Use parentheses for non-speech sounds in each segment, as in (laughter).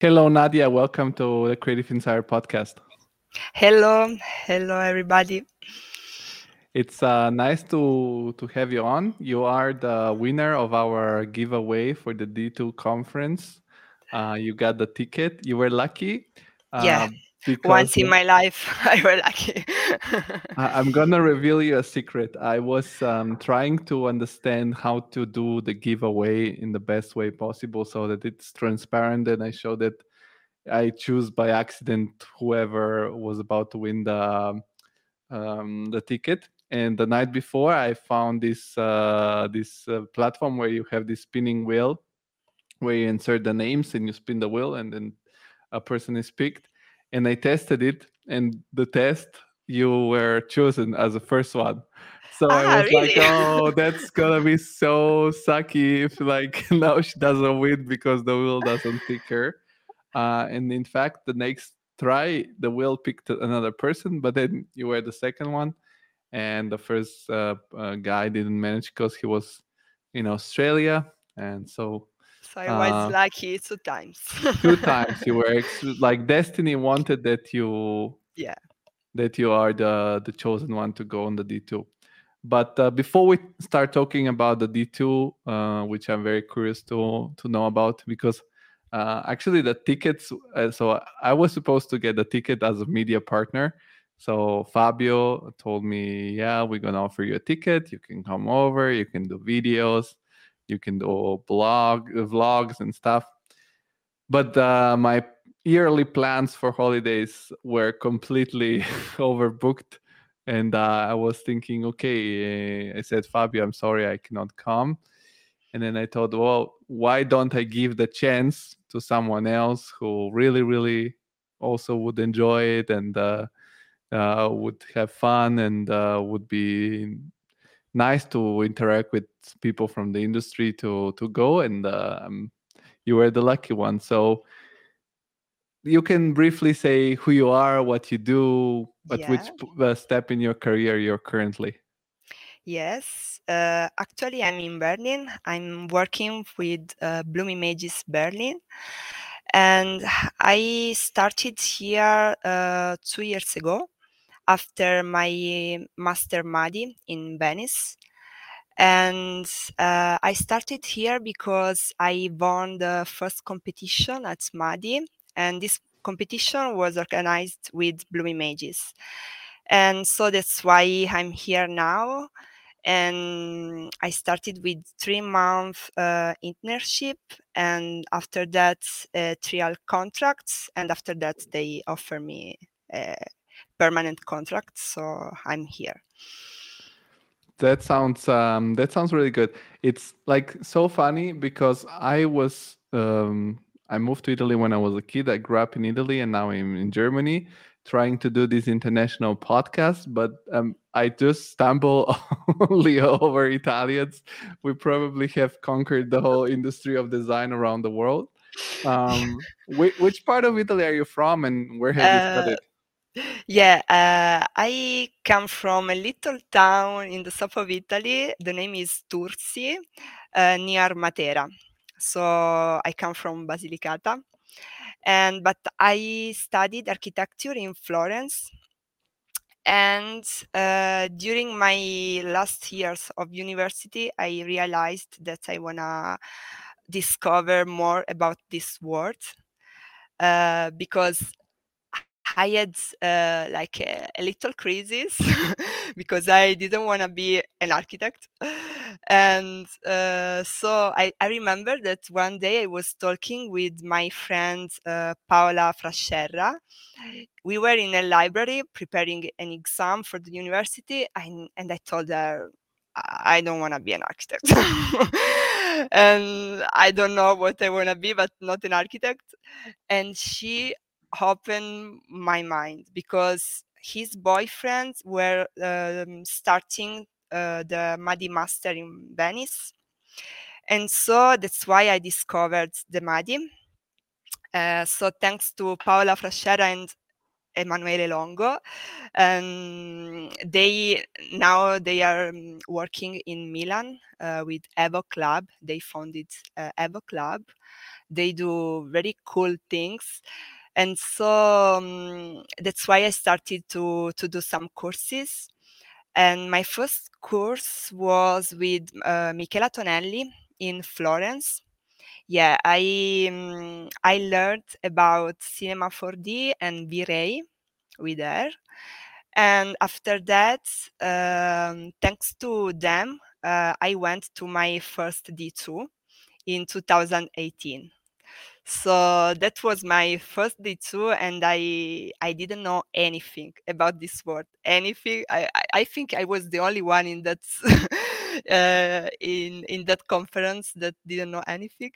Hello, Nadia. Welcome to the Creative Insider podcast. Hello, hello, everybody. It's uh, nice to to have you on. You are the winner of our giveaway for the D2 conference. Uh, you got the ticket. You were lucky. Uh, yeah. Once in my life, (laughs) I was lucky. (laughs) I'm gonna reveal you a secret. I was um, trying to understand how to do the giveaway in the best way possible, so that it's transparent, and I show that I choose by accident whoever was about to win the um, the ticket. And the night before, I found this uh, this uh, platform where you have this spinning wheel, where you insert the names and you spin the wheel, and then a person is picked. And I tested it, and the test you were chosen as the first one. So ah, I was really? like, (laughs) oh, that's gonna be so sucky if like (laughs) now she doesn't win because the wheel doesn't pick her. Uh, and in fact, the next try, the wheel picked another person, but then you were the second one, and the first uh, uh, guy didn't manage because he was in Australia, and so. So I was uh, lucky two times. two (laughs) times you were like destiny wanted that you. Yeah. That you are the the chosen one to go on the D two. But uh, before we start talking about the D2, uh, which I'm very curious to to know about, because uh, actually, the tickets. Uh, so I was supposed to get the ticket as a media partner. So Fabio told me, "Yeah, we're gonna offer you a ticket. You can come over. You can do videos. You can do blog vlogs and stuff." But uh, my yearly plans for holidays were completely (laughs) overbooked, and uh, I was thinking, okay, I said, Fabio, I'm sorry, I cannot come and then i thought well why don't i give the chance to someone else who really really also would enjoy it and uh, uh, would have fun and uh, would be nice to interact with people from the industry to to go and um, you were the lucky one so you can briefly say who you are what you do at yeah. which uh, step in your career you're currently Yes, uh, actually, I'm in Berlin. I'm working with uh, Bloom Images Berlin, and I started here uh, two years ago after my master MADI in Venice. And uh, I started here because I won the first competition at MADI, and this competition was organized with Bloom Images. And so that's why I'm here now and I started with three month uh, internship, and after that, uh, trial contracts, and after that, they offer me a permanent contract. So I'm here. That sounds um, that sounds really good. It's like so funny because I was um, I moved to Italy when I was a kid. I grew up in Italy, and now I'm in Germany trying to do this international podcast, but um, I just stumble (laughs) only over Italians. We probably have conquered the whole industry of design around the world. Um, which, which, part of Italy are you from, and where have uh, you studied? Yeah, uh, I come from a little town in the south of Italy. The name is Tursi, uh, near Matera. So I come from Basilicata and but I studied architecture in Florence. And uh, during my last years of university, I realized that I wanna discover more about this world uh, because I had uh, like a, a, little crisis (laughs) because I didn't want to be an architect. And uh, so I, I, remember that one day I was talking with my friend uh, Paola Frascerra. We were in a library preparing an exam for the university, and, and I told her, I don't want to be an architect. (laughs) and I don't know what I want to be, but not an architect. And she opened my mind because his boyfriends were um, starting uh, the MADI Master in Venice. And so that's why I discovered the MADI. Uh, so thanks to Paola Frascerra and Emanuele Longo. Um, they now they are um, working in Milan uh, with Evo Club. They founded uh, Evo Club, they do very cool things and so um, that's why i started to to do some courses. And my first course was with uh, michela tonelli in florence. Yeah i um, i learned about cinema 4d and v-ray with her. And after that um, thanks to them uh, i went to my first d2 in 2018 so that was my first D2, and i i didn't know anything about this word anything i i think i was the only one in that (laughs) uh, in in that conference that didn't know anything.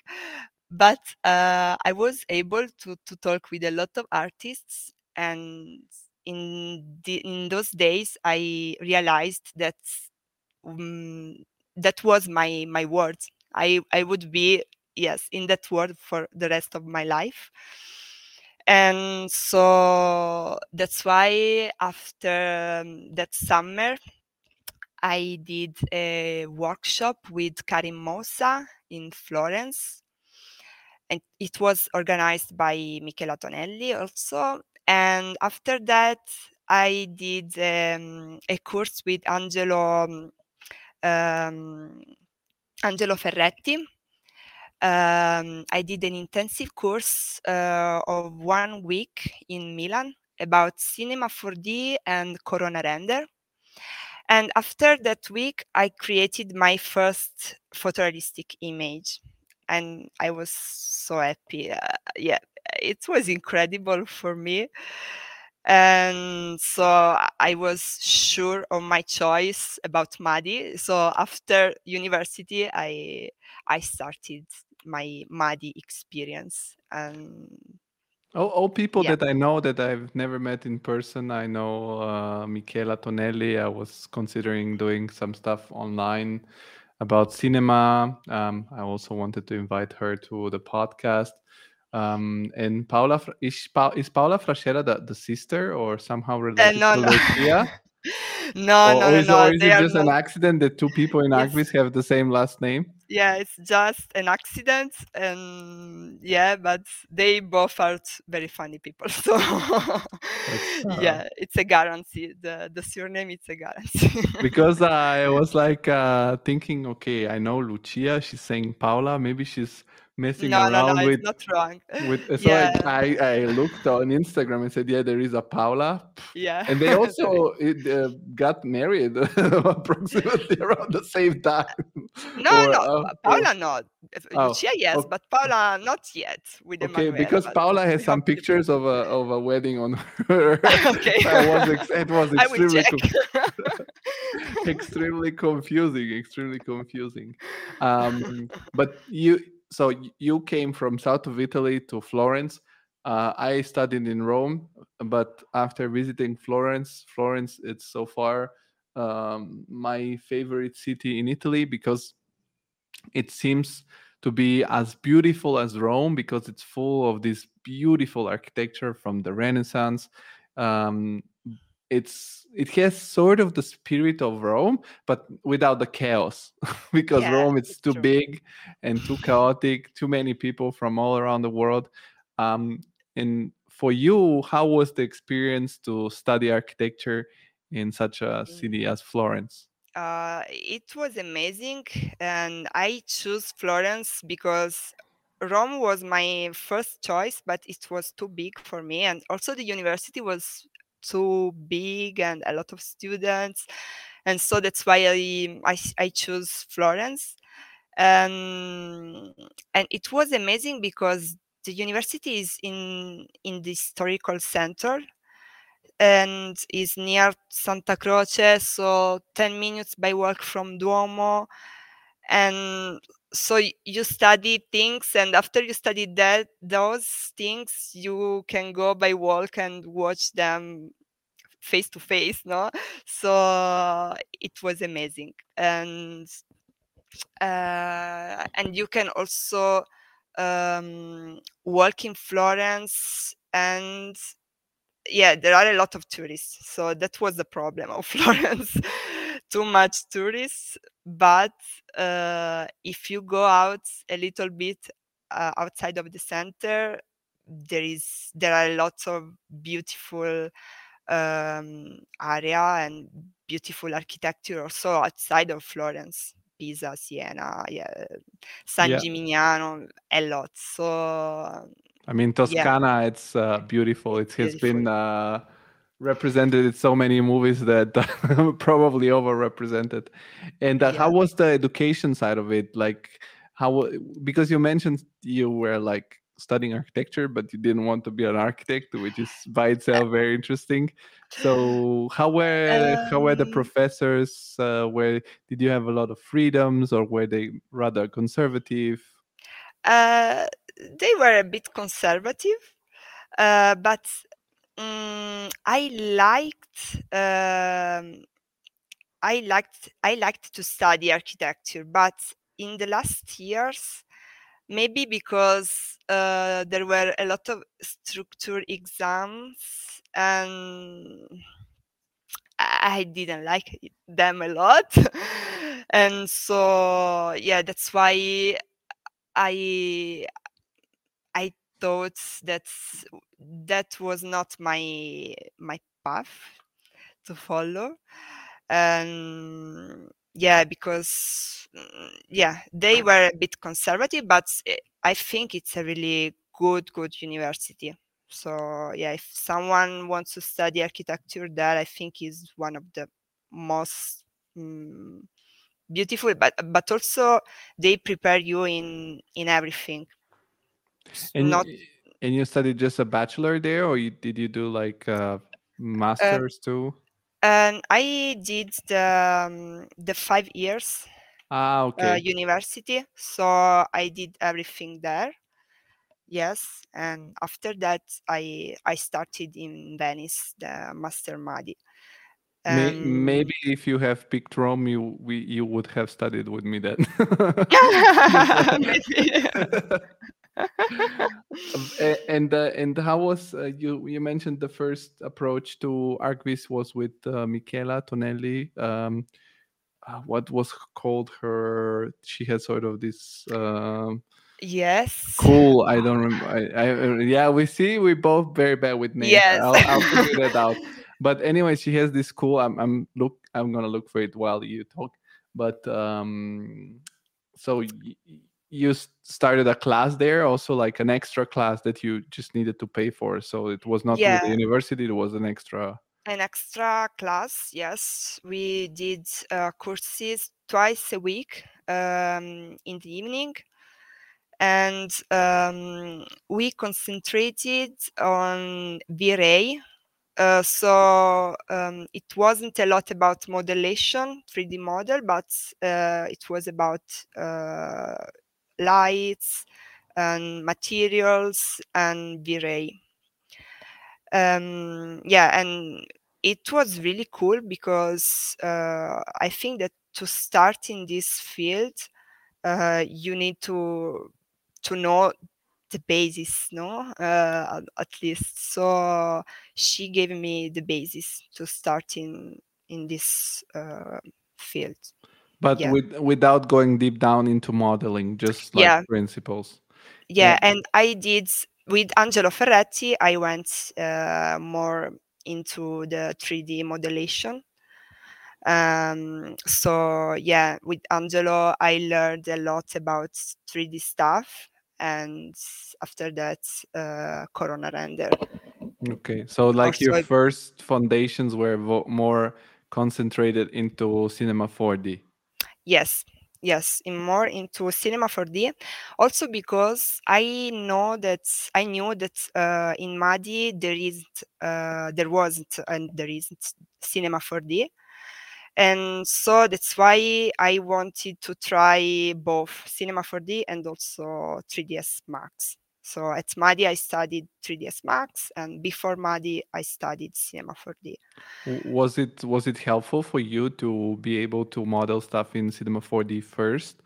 But uh, i was able to to talk with a lot of artists and in the, in those days i realized that um, that was my my words i i would be yes in that world for the rest of my life. And so that's why after um, that summer i did a workshop with karim mosa in florence. And it was organized by michela tonelli also. And after that i did um, a course with angelo um, angelo ferretti um, I did an intensive course uh, of one week in Milan about Cinema 4D and Corona Render. And after that week, I created my first photorealistic image. And I was so happy. Uh, yeah, it was incredible for me. And so I was sure of my choice about MADI. So after university, I I started my MADI experience. And all, all people yeah. that I know that I've never met in person, I know uh, Michela Tonelli. I was considering doing some stuff online about cinema. Um, I also wanted to invite her to the podcast. Um, and Paula is, pa- is Paola Frascerra the, the sister or somehow related uh, no, to no. Lucia? (laughs) (laughs) no, or, no, or is, no, Or is it just an accident that two people in yes. ArchViz have the same last name? Yeah, it's just an accident, and yeah, but they both are very funny people. (laughs) So (laughs) yeah, it's a guarantee. The the surname it's a guarantee. because I was like uh, thinking, okay, I know Lucia. She's saying Paula. Maybe she's messing no, around no, no, with it's not wrong. with (laughs) so yeah. I, I, looked on Instagram and said yeah there is a Paula. Yeah. And they (laughs) also it, uh, got married (laughs) approximately around the same time. No or, no uh, Paula not. Oh, Lucia yes okay. but Paula not yet with okay because Paula has some pictures of a of a wedding on her. Okay. Was ex- it was extremely extremely confusing extremely confusing. Um but you so you came from south of Italy to Florence. Uh, I studied in Rome, but after visiting Florence, Florence it's so far um, my favorite city in Italy because it seems to be as beautiful as Rome because it's full of this beautiful architecture from the Renaissance. Um, it's it has sort of the spirit of Rome, but without the chaos, (laughs) because yeah, Rome is too true. big and too chaotic, too many people from all around the world. Um, and for you, how was the experience to study architecture in such a city mm. as Florence? Uh, it was amazing, and I chose Florence because Rome was my first choice, but it was too big for me, and also the university was too big and a lot of students and so that's why i i, I chose florence. Um, and it was amazing because the university is in in the historical center and is near santa croce so 10 minutes by walk from duomo and so you study things and after you study that those things you can go by walk and watch them face to face no? So it was amazing. And uh, and you can also um, walk in florence and yeah there are a lot of tourists so that was the problem of (laughs) florence too much tourists but uh, if you go out a little bit uh, outside of the center, there is there are lots of beautiful um, area and beautiful architecture also outside of Florence. Pisa, Siena, yeah, San Yeah. Gimignano, a lot. So I mean, Toscana, it's uh, beautiful. It has been Beautiful. uh, represented in so many movies that (laughs) probably overrepresented. And uh, how was the education side of it? Like, how because you mentioned you were like studying architecture, but you didn't want to be an architect, which is by itself very interesting. So, how were how were the Um, professors? Uh, where did you have a lot of freedoms, or were they rather conservative? Uh, they were a bit conservative, uh, but mm, I liked um, I liked I liked to study architecture, but in the last years, maybe because uh, there were a lot of structure exams and I I didn't like them a lot, (laughs) and so yeah, that's why I I thought that that was not my my path to follow. And yeah, because mm, yeah, they were a bit conservative, but eh, I think it's a really good good university. So yeah, if someone wants to study architecture there, I think is one of the most mm, beautiful, but but also they prepare you in in everything. And Not and you studied just a bachelor there, or you, did you do like uh, masters too? and I did the um, the five years Ah, uh, okay. university, so I did everything there. Yes, and after that, I I started in Venice, the Master Madi. Um, maybe if you have picked Rome, you we you would have studied with me then. (laughs) (laughs) (laughs) Um, and uh, and how was uh, you you mentioned the first approach to ArchViz was with uh, Michela Tonelli. Um, uh, what was called her? She had sort of this. Um, yes. Cool. I don't remember. I, I, yeah, we see we both very bad with names. Yes. I'll, I'll figure that out. But anyway, she has this cool. I'm, I'm look. I'm gonna look for it while you talk. But um, so y- you started a class there, also like an extra class that you just needed to pay for. So it was not with the university. It was an extra. An extra class, yes. We did uh, courses twice a week um, in the evening. And um, we concentrated on V-Ray. Uh, so um, it wasn't a lot about modulation, 3D model, but uh, it was about uh, lights and materials and V-Ray. Um, yeah, and it was really cool because uh, I think that to start in this field, uh, you need to to know the basis, no? Uh, at- least. So she gave me the basis to start in in this uh, field. But Yeah. with without going deep down into modeling, just like Yeah. principles. Yeah, and I did with Angelo Ferretti. I went uh, more into the 3D modulation. Um, so yeah, with Angelo, I learned a lot about 3D stuff, and after that, uh, Corona render. Okay, so like your first foundations were vo- more concentrated into Cinema 4D. Yes, yes, in more into Cinema 4D. Also because I know that I knew that uh, in Madi there isn't, uh, there wasn't, and there isn't Cinema 4D, and so that's why I wanted to try both Cinema 4D and also 3ds Max. So at Madi I studied 3ds Max, and before Madi I studied Cinema 4D. Was it was it helpful for you to be able to model stuff in Cinema 4D first,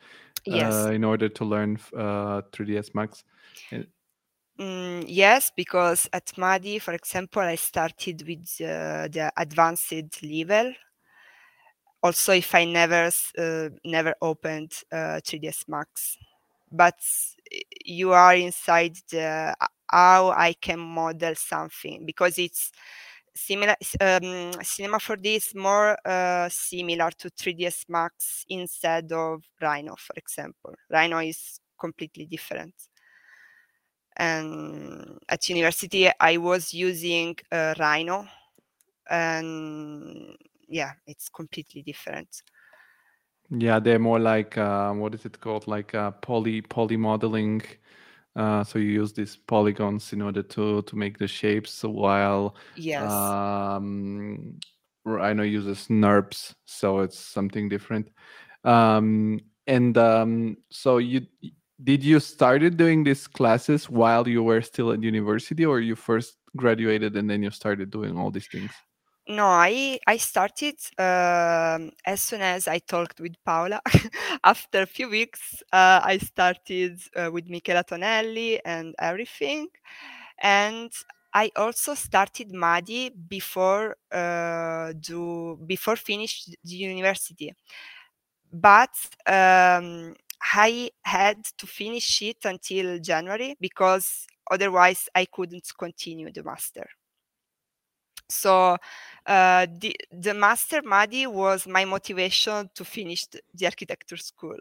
Yes. uh, in order to learn uh, 3ds Max? Mm, yes, because at Madi, for example, I started with uh, the advanced level. Also, if I never uh, never opened uh, 3ds Max, but you are inside the how I can model something because it's similar um, cinema 4d is more uh, similar to 3ds max instead of rhino for example. Rhino is completely different. And at university i was using uh, rhino and yeah it's completely different yeah they're more like uh, what is it called like uh, poly poly modeling uh, so you use these polygons in order to to make the shapes while yes um, Rhino uses NURBS, so it's something different. Um, and um, so you did you started doing these classes while you were still at university, or you first graduated and then you started doing all these things? No, I I started um, as soon as I talked with Paola. (laughs) After a few weeks, uh, I started uh, with Michela Tonelli and everything, and I also started Madi before uh, do before finish the university, but um, I had to finish it until January because otherwise I couldn't continue the master. So uh, the the master Madi was my motivation to finish the, architecture school.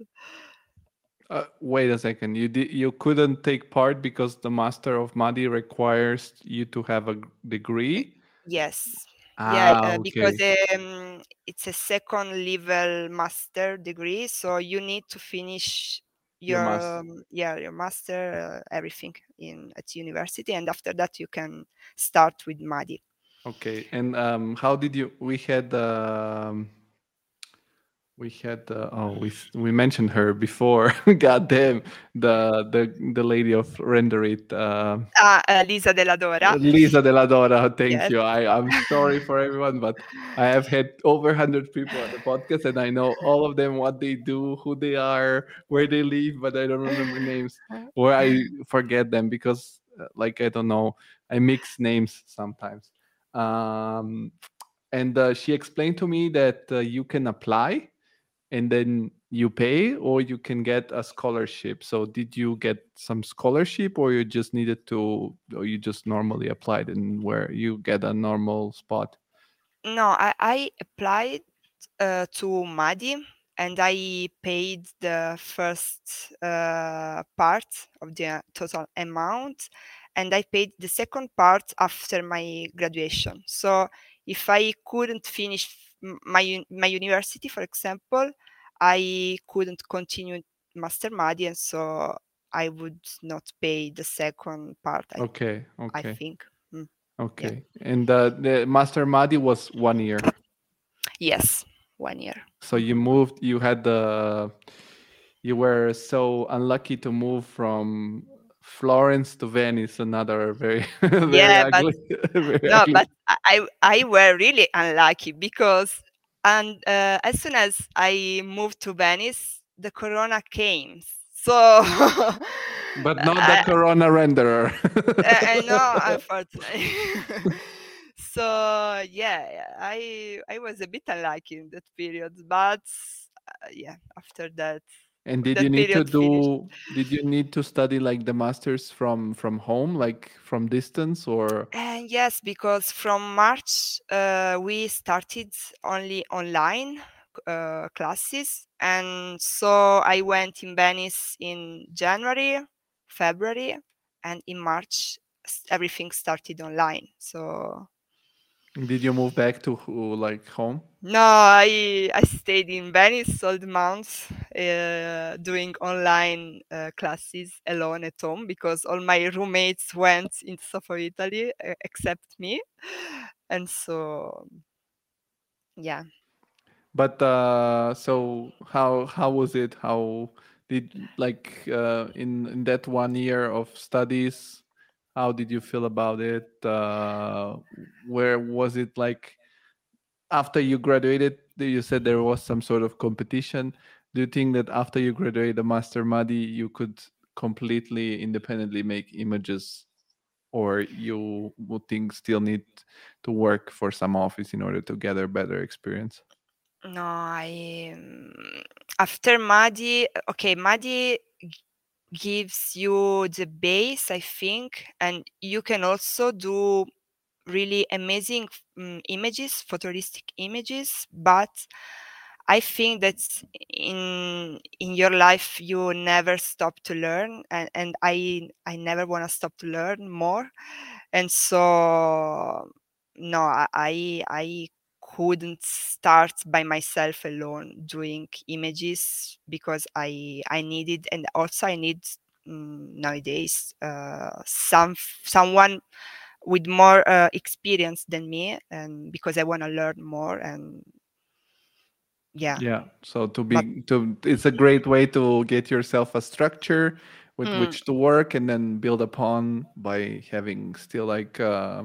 Uh, wait a second. You did you couldn't take part because the master of Madi requires you to have a degree. Yes. Ah, yeah, uh, okay. because um, it's a second level master degree, so you need to finish Your your, master. um, yeah your master uh, everything in at university, and after that you can start with Madi. Okay, and um, how did you? We had um, we had uh, oh we we mentioned her before. (laughs) God damn the the the lady of Render It, uh, Ah, uh, Lisa Della Dora. Lisa Della Dora. Thank Yes. you. I I'm sorry for everyone, but I have had over hundred people on the podcast, and I know all of them, what they do, who they are, where they live, but I don't remember names, or I forget them because, uh, like I don't know, I mix names sometimes. Um, and uh, she explained to me that uh, you can apply and then you pay or you can get a scholarship. So did you get some scholarship or you just needed to or you just normally applied and where you get a normal spot? No, I, I applied uh, to Madi and I paid the first uh, part of the total amount and I paid the second part after my graduation. So if I couldn't finish my my university, for example, I couldn't continue Master Madi, and so I would not pay the second part. I, okay I okay think. Mm. okay and uh, the master madi was one year Yes, one year. so you moved you had the you were so unlucky to move from florence to venice another very (laughs) very Yeah, (laughs) but- very no ugly- but I- i i were really unlucky because and uh, as soon as i moved to venice the corona came. So but (laughs) not the I- corona renderer. I, I know unfortunately. So yeah i i was a bit unlucky in that period but uh, yeah after that And did you need to period finished. do? Did you need to study like the masters from from home, like from distance, or And yes, because from March uh, we started only online uh, classes, and so I went in Venice in January, February, and in March everything started online. So did you move back to like home? no, I I stayed in Venice all the months uh, doing online uh, classes alone at home because all my roommates went into south of Italy uh, except me, and so yeah. But uh, so how how was it? How did like uh, in in that one year of studies? How did you feel about it? Uh, where was it like after you graduated? You said there was some sort of competition. Do you think that after you graduate the master Madi, you could completely independently make images, or you would think still need to work for some office in order to a better experience? No, I after Madi, okay, Madi gives you the base, I think, and you can also do really amazing um, images, photorealistic images, but I think that in in your life you never stop to learn, and, and I I never want to stop to learn more, and so no, I I couldn't start by myself alone doing images because I I needed and also I need um, nowadays uh, some someone with more uh, experience than me and because I want to learn more and yeah yeah so to be but, to it's a great way to get yourself a structure with mm. which to work and then build upon by having still like uh,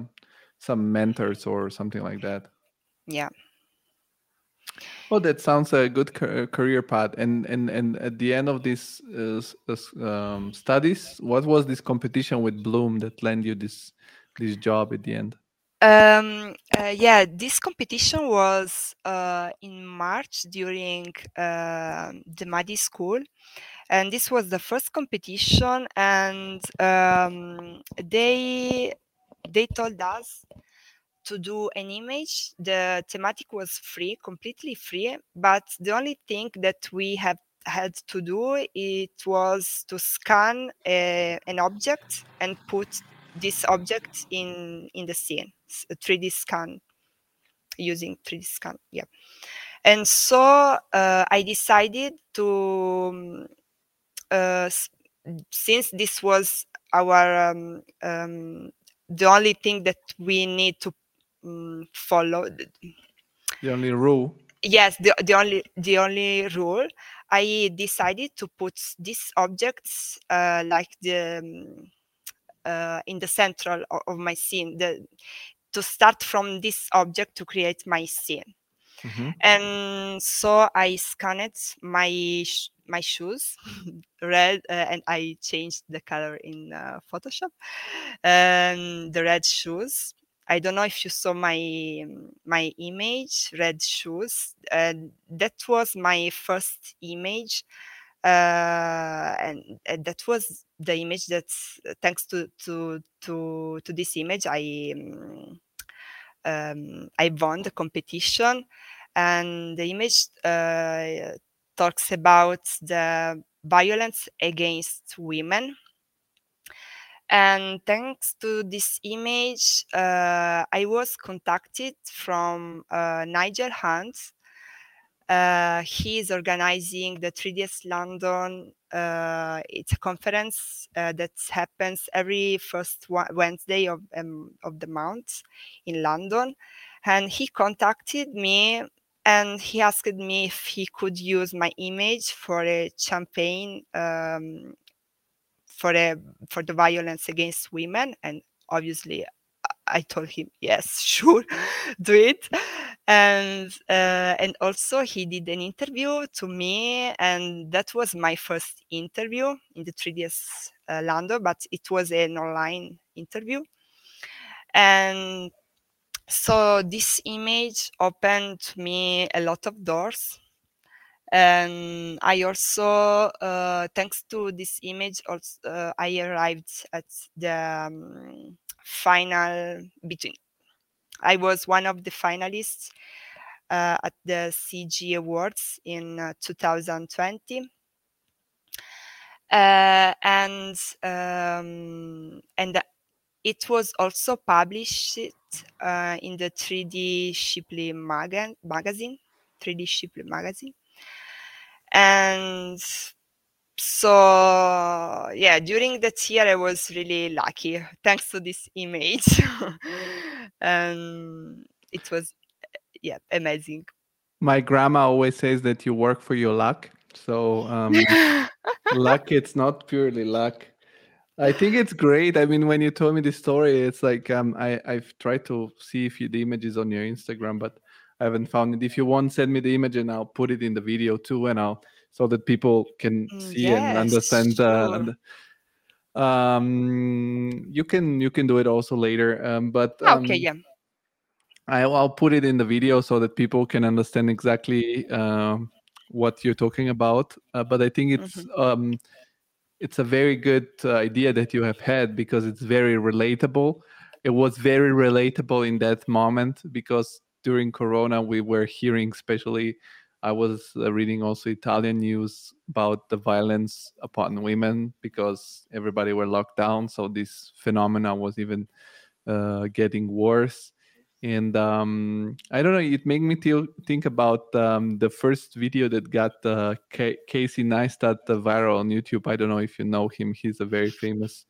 some mentors or something like that yeah. Well that sounds a good career path. And and and at the end of these uh, um, studies what was this competition with bloom that landed you this this job at the end? Um, uh, yeah, this competition was uh, in March during uh, the MADI school, and this was the first competition. And um, they they told us to do an image. The thematic was free, completely free, but the only thing that we have had to do it was to scan a, an object and put this object in in the scene a 3d scan using 3d scan yeah and so uh, i decided to um, uh, since this was our um, um, the only thing that we need to um, follow the only rule? Yes the, the only the only rule i decided to put these objects uh, like the um, uh, in the central of, of my scene the to start from this object to create my scene. Mm-hmm. and so i scanned my sh- my shoes (laughs) red uh, and i changed the color in uh, photoshop. And the red shoes i don't know if you saw my my image red shoes uh, that was my first image uh, and, and, that was the image that thanks to to to to this image i um, um, i won the competition. And the image uh, talks about the violence against women and thanks to this image uh, i was contacted from uh, nigel hunt uh, he is organizing the 3ds London. Uh, it's a conference uh, that happens every first Wednesday of, um, of the month in London. And he contacted me and he asked me if he could use my image for a campaign um, for a for the violence against women and obviously I told him, yes, (laughs) sure, do it. And uh, and also he did an interview to me, and that was my first interview in the 3ds uh, London, but it was an online interview. And so this image opened me a lot of doors and i also uh, thanks to this image also uh, i arrived at the um, final between. I was one of the finalists uh, at the CG Awards in uh, 2020. Uh, and um, and it was also published uh, in the 3D Shipley maga- magazine, 3D Shipley magazine, and so yeah during that year i was really lucky. Thanks to this image. And (laughs) it was yeah amazing. My grandma always says that you work for your luck. So um, luck (laughs) it's not purely luck. I think it's great. I mean when you told me this story it's like um, I, i've tried to see if you, the image is on your instagram but i haven't found it if you want send me the image and i'll put it in the video too and i'll so that people can mm, see yes, and understand sure. uh, um you can you can do it also later um but um, okay yeah I'll, I'll put it in the video so that people can understand exactly um, what you're talking about uh, but i think it's mm-hmm. um it's a very good uh, idea that you have had because it's very relatable. It was very relatable in that moment because during Corona we were hearing, especially, I was uh, reading also Italian news about the violence upon women because everybody were locked down. So this phenomena was even uh, getting worse and um, I don't know. It made me th- think about um, the first video that got uh, K- Casey Neistat uh, viral on YouTube. I don't know if you know him. He's a very famous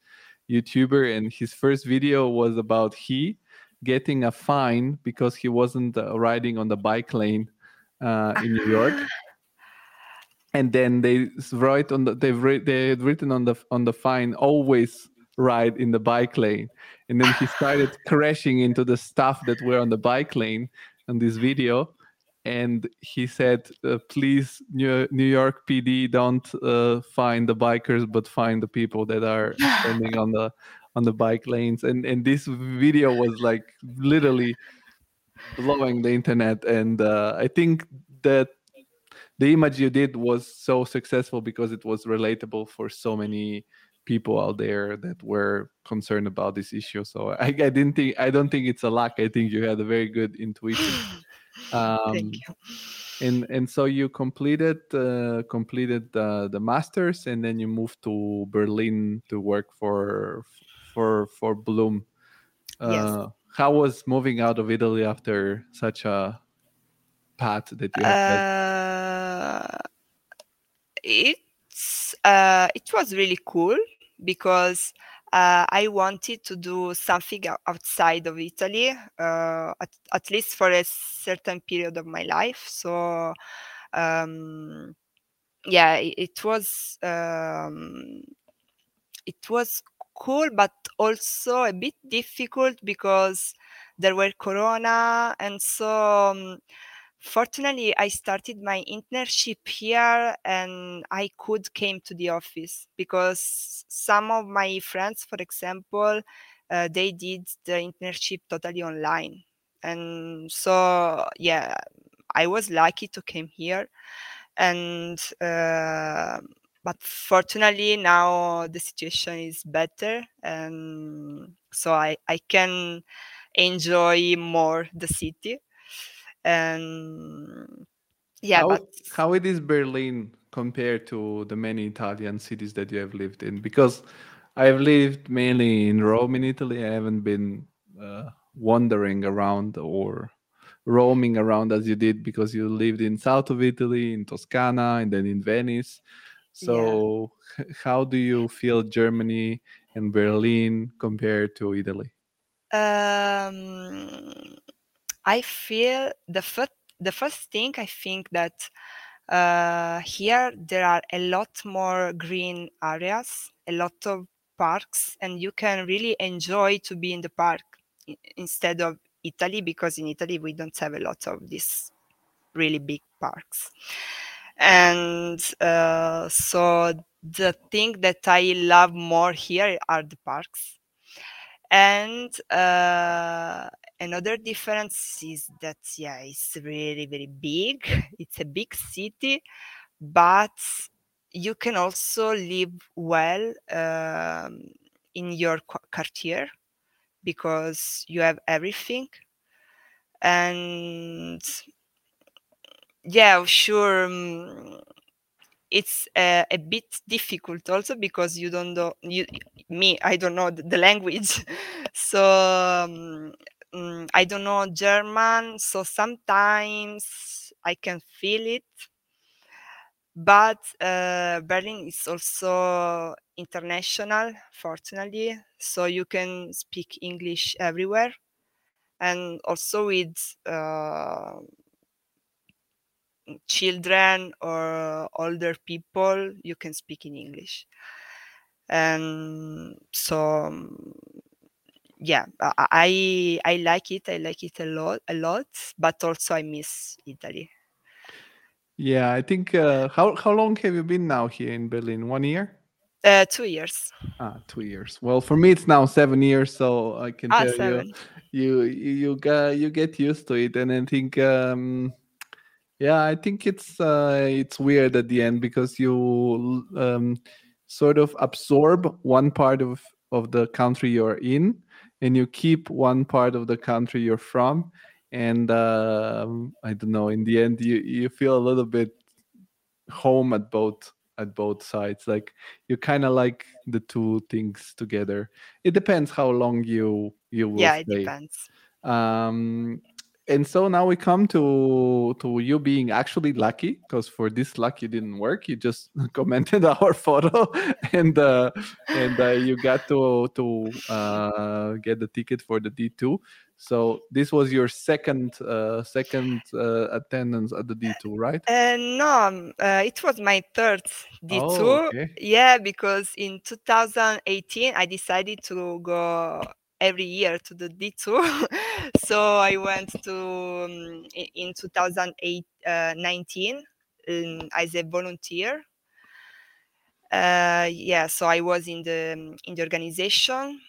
YouTuber, and his first video was about he getting a fine because he wasn't uh, riding on the bike lane uh, in New York. (sighs) And then they write on the they've they had written on the on the fine always ride in the bike lane and then he started (sighs) crashing into the stuff that were on the bike lane on this video and he said uh, please new, new york pd don't uh, find the bikers but find the people that are (sighs) standing on the on the bike lanes and and this video was like literally blowing the internet and uh, i think that the image you did was so successful because it was relatable for so many people out there that were concerned about this issue. So I, I didn't think I don't think it's a luck. I think you had a very good intuition. (laughs) Um, Thank you. And and so you completed uh, completed the the masters, and then you moved to Berlin to work for for for Bloom. Uh, yes. How was moving out of Italy after such a path that you had? Uh, it uh, it was really cool because uh, I wanted to do something outside of Italy, uh, at, at, least for a certain period of my life. So, um, yeah, it, it was um, it was cool, but also a bit difficult because there were Corona, and so. Um, fortunately i started my internship here and i could came to the office because some of my friends for example uh, they did the internship totally online and so yeah i was lucky to came here and uh, but fortunately now the situation is better and so i i can enjoy more the city. And yeah how, but how it is berlin compared to the many italian cities that you have lived in? Because i've lived mainly in rome in italy. I haven't been uh, wandering around or roaming around as you did because you lived in south of italy in toscana and then in venice so yeah. how do you feel germany and berlin compared to italy um I feel the first the first thing I think that uh, here there are a lot more green areas, a lot of parks, and you can really enjoy to be in the park instead of Italy because in Italy we don't have a lot of these really big parks. And uh, so the thing that I love more here are the parks. And uh, another difference is that yeah it's really very big (laughs) it's a big city but you can also live well um, in your quartier because you have everything and yeah sure um, it's a, a, bit difficult also because you don't know you me i don't know the, language (laughs) so um, um, I don't know German, so sometimes I can feel it. But uh, Berlin is also international, fortunately, so you can speak English everywhere, and also with uh, children or older people, you can speak in English. And so um, yeah, I I like it. I like it a lot, a lot. But also I miss Italy. Yeah, I think. Uh, how how long have you been now here in Berlin? One year. Uh, two years. Ah, two years. Well, for me it's now seven years, so I can ah, tell seven. you, you you get you get used to it, and I think. Um, yeah, I think it's uh, it's weird at the end because you um, sort of absorb one part of of the country you're in and you keep one part of the country you're from. And uh, i don't know in the end you you feel a little bit home at both at both sides. Like you kind of like the two things together. It depends how long you you will yeah it stay. depends. Um and so now we come to to you being actually lucky because for this luck you didn't work. You just (laughs) commented our (laughs) photo and uh and uh, you got to to uh get the ticket for the d2 so this was your second uh second uh, attendance at the d2 right? Uh, no um, uh, it was my third d2 oh, okay. yeah because in 2018 i decided to go every year to the D2. (laughs) so I went to um, in 2019 uh, um, as a volunteer. Uh, yeah, so I was in the um, in the organization,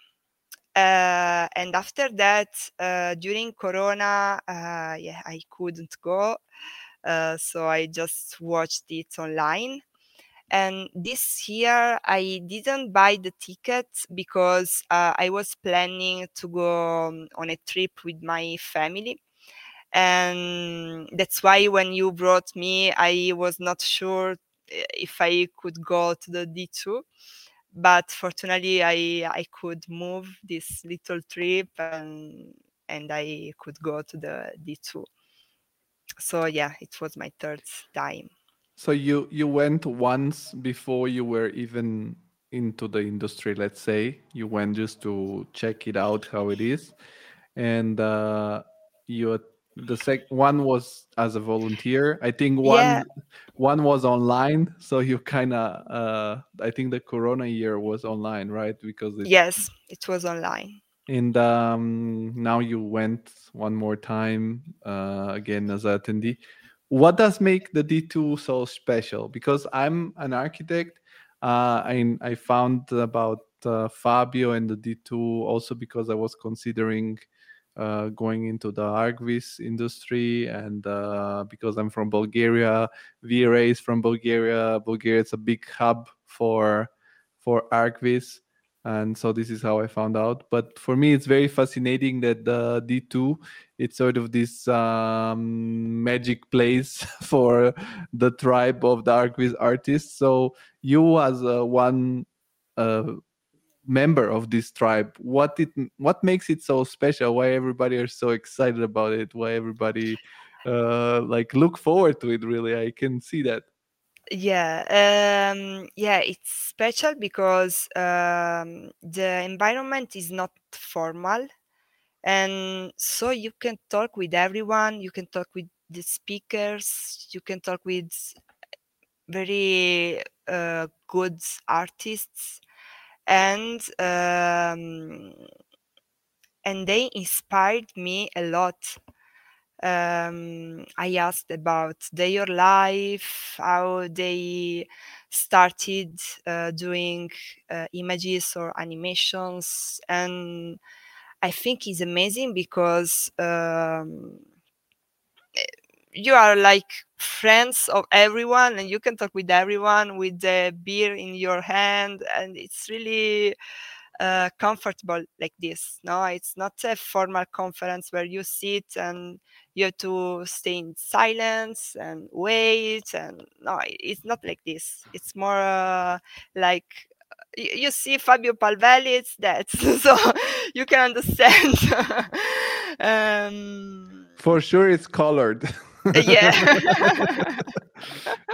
uh, and after that, uh, during Corona, uh, yeah, I couldn't go, uh, so I just watched it online and this year I didn't buy the ticket because uh, I was planning to go um, on a trip with my family. And that's why when you brought me, I was not sure eh, if I could go to the D2. But fortunately, I, I could move this little trip and, and I could go to the D2. So, yeah, it was my third time. So you you went once before you were even into the industry. Let's say you went just to check it out how it is, and uh, you the sec one was as a volunteer. I think one yeah. one was online. So you kind of uh, I think the Corona year was online, right? Because yes, it was online. And um, now you went one more time uh, again as an attendee what does make the D2 so special? Because I'm an architect. Uh, I, I found about uh, Fabio and the D2 also because I was considering uh, going into the ArchViz industry and uh, because I'm from Bulgaria, V-Ray is from Bulgaria. Bulgaria is a big hub for for ArchViz and so this is how i found out but for me it's very fascinating that the d2 it's sort of this um, magic place (laughs) for the tribe of the ArchViz artists. So you as one uh, member of this tribe what it what makes it so special? Why everybody are so excited about it? Why everybody uh, like look forward to it really? I can see that. Yeah, um, yeah, it's special because um, the environment is not formal, and so you can talk with everyone. You can talk with the speakers. You can talk with very uh, good artists, and um, and they inspired me a lot um, I asked about their life, how they started uh, doing uh, images or animations, and I think it's amazing because um, you are like friends of everyone, and you can talk with everyone with the beer in your hand, and it's really uh, comfortable like this. No, it's not a formal conference where you sit and you have to stay in silence and wait. And no, it's not like this. It's more uh, like you, see Fabio Palvarini. It's that, (laughs) so you can understand. (laughs) um, For sure, it's colored. yeah (laughs)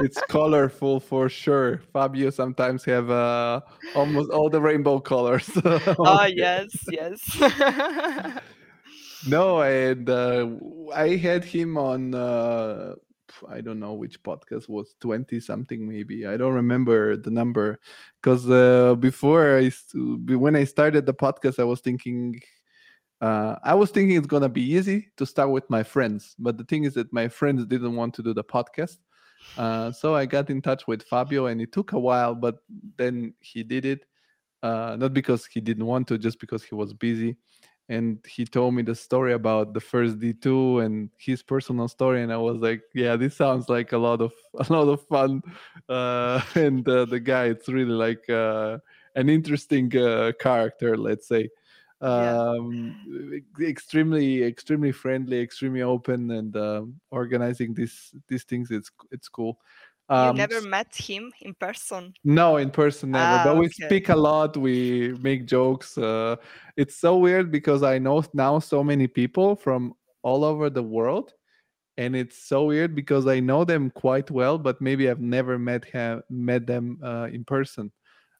it's colorful for sure fabio sometimes have uh, almost all the rainbow colors oh yes yes no and uh, i had him on uh, i don't know which podcast was 20 something maybe i don't remember the number because uh, before i when i started the podcast i was thinking uh, I was thinking it's gonna be easy to start with my friends, but the thing is that my friends didn't want to do the podcast, uh, so I got in touch with Fabio, and it took a while, but then he did it. Uh, not because he didn't want to, just because he was busy. And he told me the story about the first D2 and his personal story, and I was like, yeah, this sounds like a lot of (laughs) a lot of fun. Uh, (laughs) and uh, the guy, it's really like uh, an interesting uh, character, let's say. Um, yeah. extremely, extremely friendly, extremely open, and um, organizing these these things. It's it's cool. Um, you never met him in person? No, in person never. Ah, but we okay. speak a lot. We make jokes. Uh, it's so weird because I know now so many people from all over the world, and it's so weird because I know them quite well, but maybe I've never met him, met them uh, in person.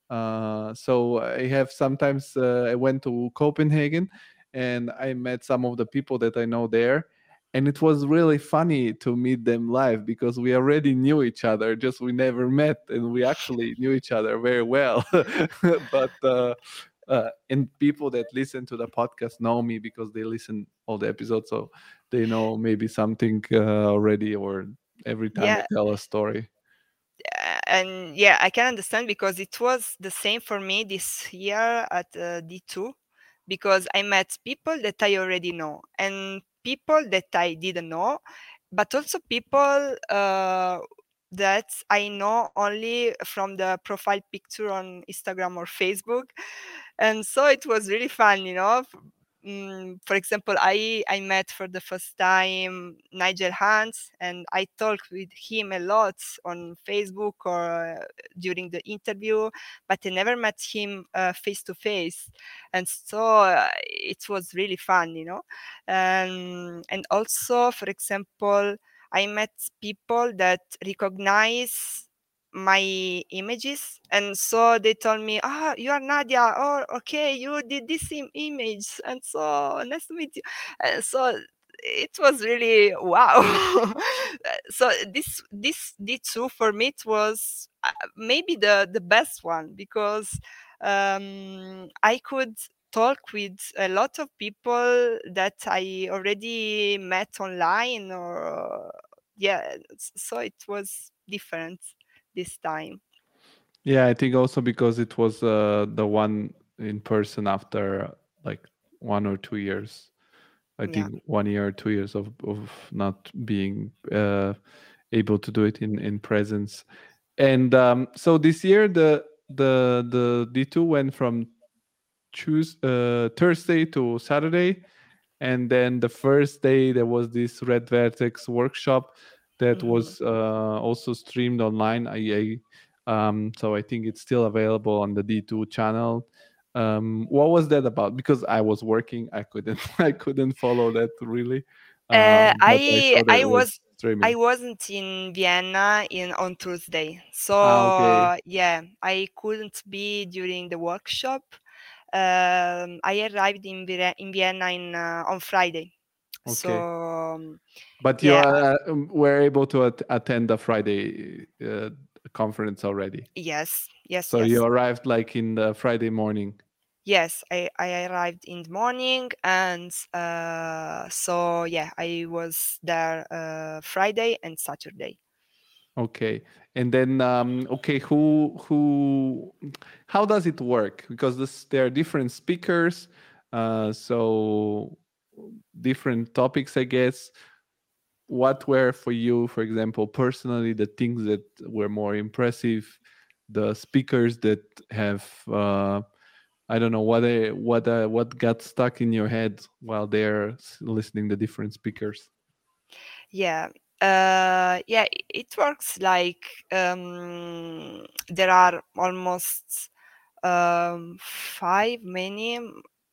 Uh, so I have sometimes uh, I went to Copenhagen, and I met some of the people that I know there and it was really funny to meet them live because we already knew each other just we never met and we actually knew each other very well. (laughs) But uh, uh, and people that listen to the podcast know me because they listen all the episodes so they know maybe something uh, already or every time yeah. I tell a story. And yeah i can understand because it was the same for me this year at uh, d2 because i met people that i already know. And people that I didn't know, but also people uh, that I know only from the profile picture on Instagram or Facebook. And so it was really fun, you know, Mm, for example, I I met for the first time Nigel Hunt, and I talked with him a lot on Facebook or uh, during the interview, but I never met him face to face, and so uh, it was really fun, you know. Um, and also, for example, I met people that recognize my images and so they told me oh, you are nadia. Oh okay you did this Im- image and so nice to meet you. And so it was really wow. (laughs) So this this d2 for me it was uh, maybe the the best one because um, i could talk with a lot of people that i already met online or yeah so it was different this time. Yeah, I think also because it was uh, the one in person after like one or two years. I yeah. think one year or two years of, of not being uh, able to do it in, in presence. And um, so this year the the the D2 went from Tuesday, uh, Thursday to Saturday, and then the first day there was this Red Vertex workshop that mm-hmm. was uh, also streamed online. I, um, so I think it's still available on the D2 channel. Um, what was that about? Because I was working, I couldn't (laughs) I couldn't follow that really. Uh, um, uh, I I, I was, was I wasn't in Vienna in on Tuesday, so ah, okay. yeah, I couldn't be during the workshop. Um, I arrived in in Vienna in uh, on Friday. Okay. So, um, but you yeah. uh, were able to at- attend the Friday uh, conference already. Yes, yes. So yes. you arrived like in the Friday morning. Yes, I, I arrived in the morning, and uh, so yeah, I was there uh, Friday and Saturday. Okay, and then um, okay, who who? How does it work? Because this, there are different speakers. Uh, so different topics, I guess. What were for you, for example, personally, the things that were more impressive, the speakers that have, uh, I don't know, what what uh, what got stuck in your head while they're listening the different speakers? Yeah, uh, yeah, it works like um, there are almost um, five many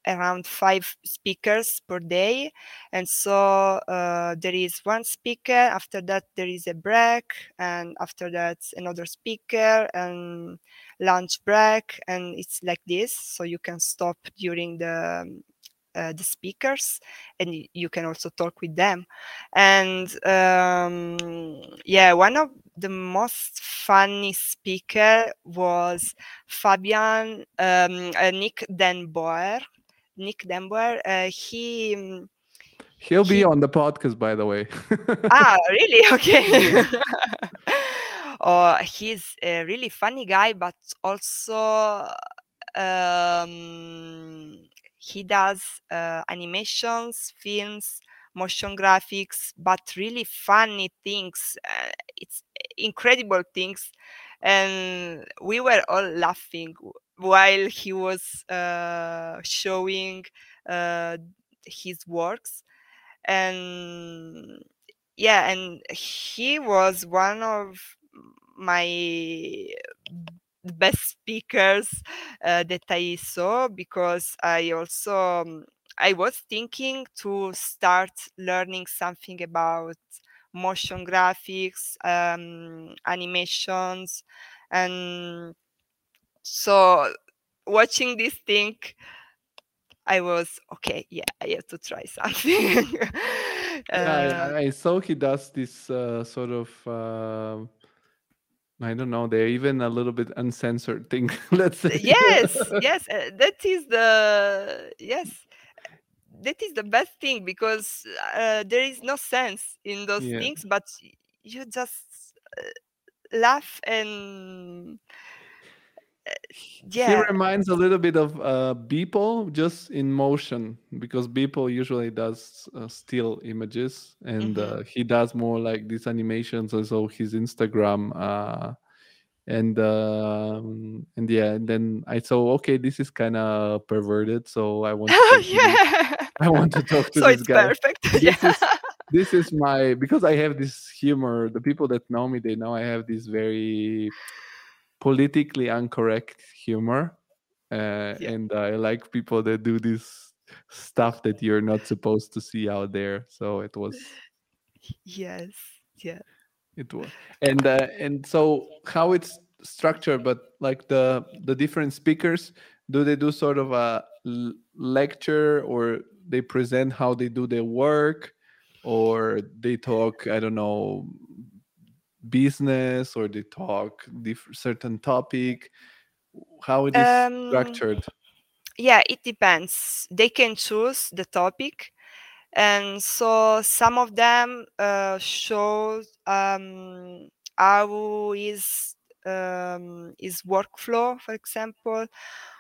around five speakers per day. And so uh, there is one speaker after that there is a break and after that another speaker and lunch break and it's like this. So you can stop during the uh, the speakers and you can also talk with them. And um, yeah one of the most funny speaker was fabian um, uh, nick den boer Nick Denboer. Uh, he mm, he'll he, be on the podcast, by the way. (laughs) ah, really? (laughs) Okay. (laughs) oh, he's a really funny guy, but also um, he does uh, animations, films, motion graphics, but really funny things. Uh, it's incredible things, and we were all laughing while he was uh, showing uh, his works, and yeah, and he was one of my best speakers uh, that I saw because I also um, I was thinking to start learning something about motion graphics, um, animations, and so watching this thing, I was okay. Yeah, I have to try (laughs) something. yeah, I, I, saw he does this uh, sort of. Uh, I don't know. They're even a little bit uncensored thing. (laughs) Let's say. Yes, (laughs) yes. Uh, that is the yes. That is the best thing because uh, there is no sense in those yeah. things, but you just uh, laugh and yeah. He reminds a little bit of uh, Beeple, just in motion, because Beeple usually does uh, still images, and mm-hmm. uh, he does more like these animations. Also, his Instagram, uh, and um, and yeah, and then I saw okay, this is kind of perverted, so I want. To (laughs) yeah. I want to talk to so this it's guy. Perfect. (laughs) This yeah. is this is my because I have this humor. The people that know me, they know I have this very politically incorrect humor uh, yeah. and i like people that do this stuff that you're not supposed to see out there so it was yes yeah it was and uh, and so how it's structured but like the the different speakers do they do sort of a lecture or they present how they do their work or they talk i don't know business or they talk diff- certain topic how it is um, structured? yeah it depends. They can choose the topic and so some of them uh, show um, how is um, is workflow for example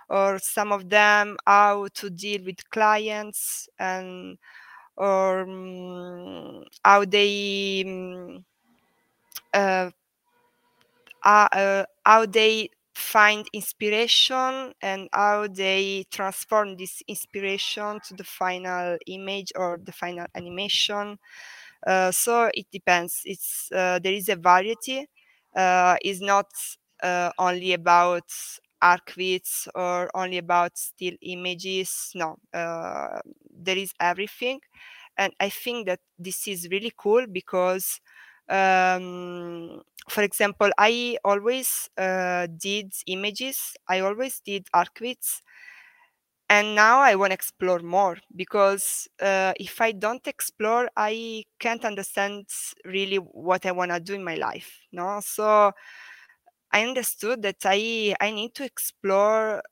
or some of them how to deal with clients and or um, how they um, uh, uh, how they find inspiration and how they transform this inspiration to the final image or the final animation. Uh, so it depends. It's uh, there is a variety. Uh, it's not uh, only about archviz or only about still images. No, uh, there is everything, and I think that this is really cool because um, for example, I always uh, did images. I always did archviz. And now I want to explore more because uh, if I don't explore, I can't understand really what I want to do in my life. No, so I understood that I I need to explore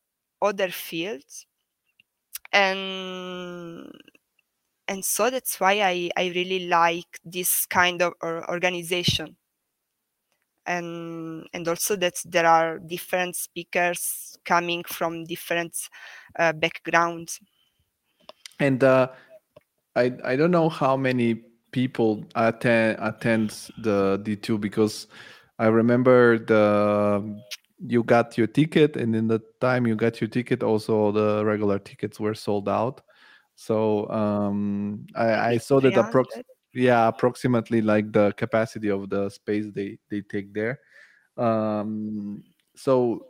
other fields, and and so that's why I, I really like this kind of organization. And and also that there are different speakers coming from different uh, backgrounds. And uh, I, I don't know how many people attend attend the d2 because i remember the you got your ticket and in the time you got your ticket also the regular tickets were sold out so um, I, I saw that approx- yeah, approximately like the capacity of the space they they take there. Um, so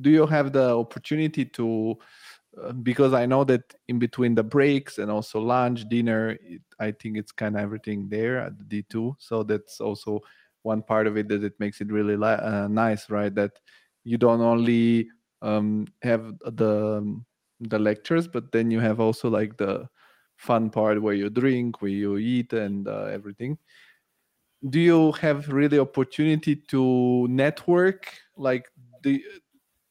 do you have the opportunity to? Uh, because I know that in between the breaks and also lunch, dinner, it, I think it's kind of everything there at the D2. So that's also one part of it that it makes it really uh, nice, right? That you don't only um, have the the lectures but then you have also like the fun part where you drink where you eat and uh, everything. Do you have really opportunity to network? Like the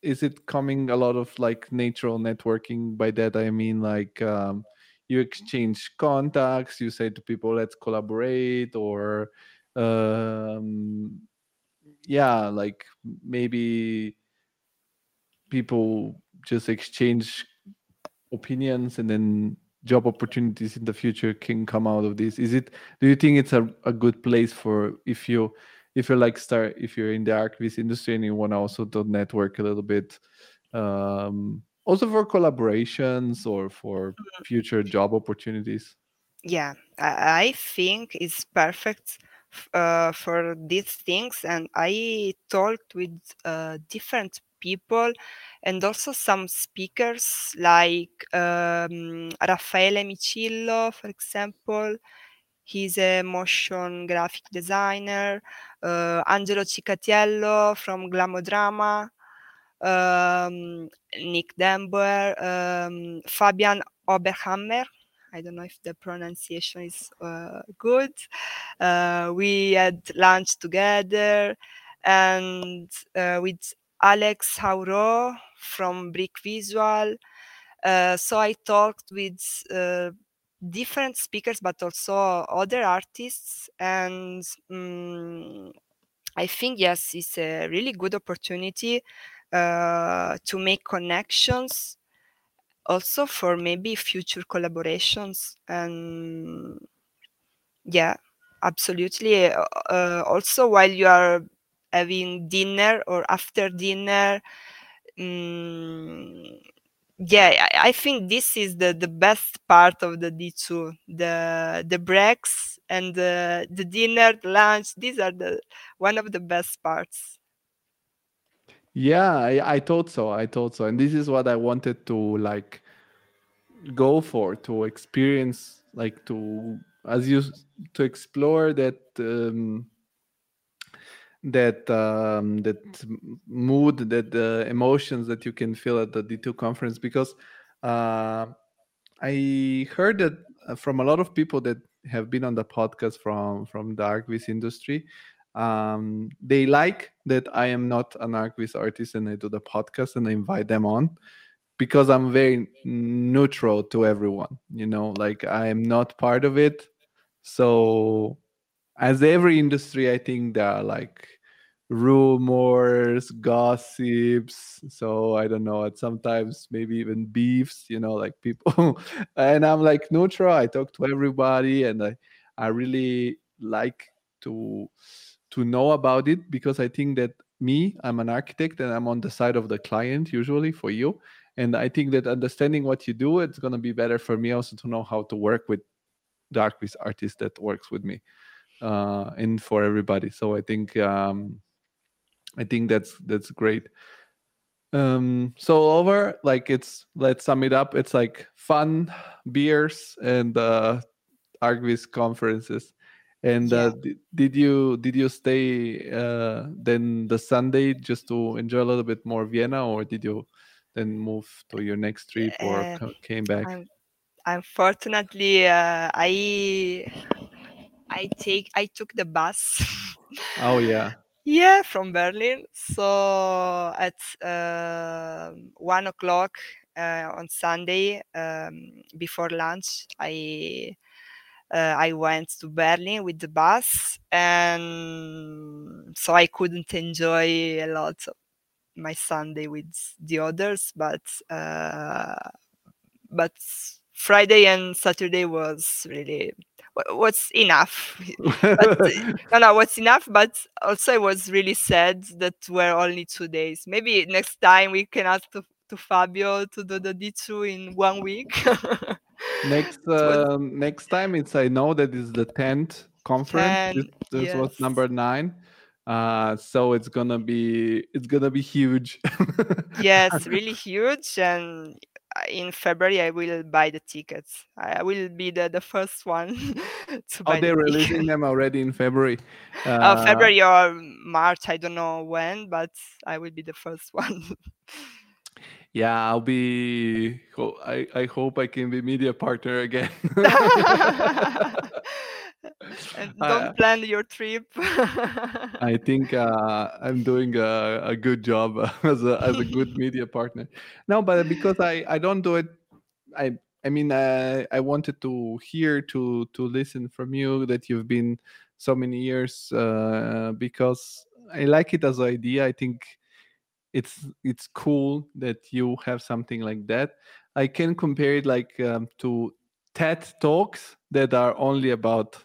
is it coming a lot of like natural networking? By that i mean like um, you exchange contacts you say to people let's collaborate or um, yeah like maybe people just exchange opinions and then job opportunities in the future can come out of this is it do you think it's a, a good place for if you if you're like start if you're in the ArchViz industry and you want to also to network a little bit um also for collaborations or for Mm. future job opportunities Yeah, I, I think it's perfect uh, for these things. And I talked with uh, different people and also some speakers like um, Raffaele Micillo, for example. He's a motion graphic designer. Uh, Angelo Cicatiello from Glamodrama. Um, Nick DenBoer. Um, Fabian Oberhammer. I don't know if the pronunciation is uh, good. Uh, we had lunch together and uh, with Alex Hauro from Brick Visual. Uh, so I talked with uh, different speakers, but also other artists. And mm, I think, yes, it's a really good opportunity uh, to make connections also for maybe future collaborations and yeah absolutely uh, also while you are having dinner or after dinner. Mm, yeah I, I think this is the the best part of the d2 the the breaks and the the dinner the lunch these are the one of the best parts. Yeah I, I thought so i thought so and this is what i wanted to like go for to experience like to as you to explore that um, that um, that mood that the emotions that you can feel at the d2 conference because uh, i heard that uh, from a lot of people that have been on the podcast from from the ArchViz industry um, they like that i am not an ArchViz artist and i do the podcast and i invite them on because i'm very neutral to everyone you know like i am not part of it. So as every industry i think there are like rumors gossips. So i don't know and sometimes maybe even beefs you know like people (laughs) and i'm like neutral. I talk to everybody and i i really like to to know about it because i think that me i'm an architect and i'm on the side of the client usually for you. And i think that understanding what you do it's to be better for me also to know how to work with the artist artist that works with me uh, and for everybody. So I think um, I think that's that's great. Um, so over like it's let's sum it up. It's like fun beers and uh, ArchViz conferences. And yeah uh, di- did you did you stay uh, then the Sunday just to enjoy a little bit more Vienna, or did you then move to your next trip or uh, came back? I'm, unfortunately uh, i i take i took the bus Oh yeah, (laughs) Yeah, from Berlin. So at um one o'clock uh, on Sunday, um, before lunch, I uh, I went to Berlin with the bus, and so I couldn't enjoy a lot of my Sunday with the others. But uh, but Friday and Saturday was really was enough. (laughs) but (laughs) no, no, what's enough. But also, I was really sad that were only two days. Maybe next time we can ask to, to Fabio to do the D2 in one week. (laughs) next it was um, next time it's I know that is the tenth conference. This 10, this was yes. number nine. Uh, so it's gonna be it's gonna be huge. Yes, really huge. And uh, in February, I will buy the tickets. I will be the, the first one (laughs) to oh, buy the they're ticket. releasing them already in February. (laughs) Uh, Uh, February or March, I don't know when, but I will be the first (laughs) one. yeah, I'll be. I I hope I can be media partner again. And (laughs) don't plan your trip. (laughs) I think uh, I'm doing a, a good job (laughs) as a as a good media partner. No, but because I I don't do it. I I mean uh, I wanted to hear to to listen from you that you've been so many years uh, because I like it as an idea. I think it's it's cool that you have something like that. I can compare it like um, to TED talks that are only about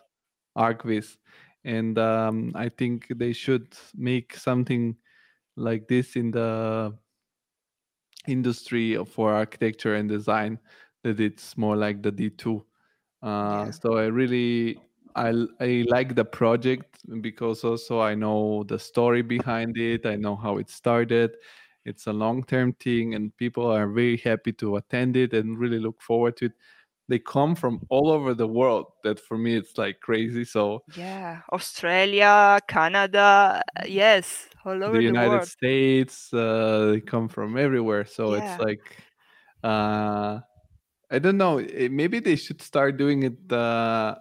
ArchViz, and um, I think they should make something like this in the industry for architecture and design that it's more like the D2. Uh, Yeah. So I really I I like the project because also I know the story behind it. I know how it started. It's a long term thing, and people are very happy to attend it and really look forward to it. They come from all over the world. That for me, it's like crazy. So Yeah. Australia, Canada, uh, yes, all over the the United. States, uh, they come from everywhere. So it's like, uh, I don't know. eh, Maybe they should start doing it uh,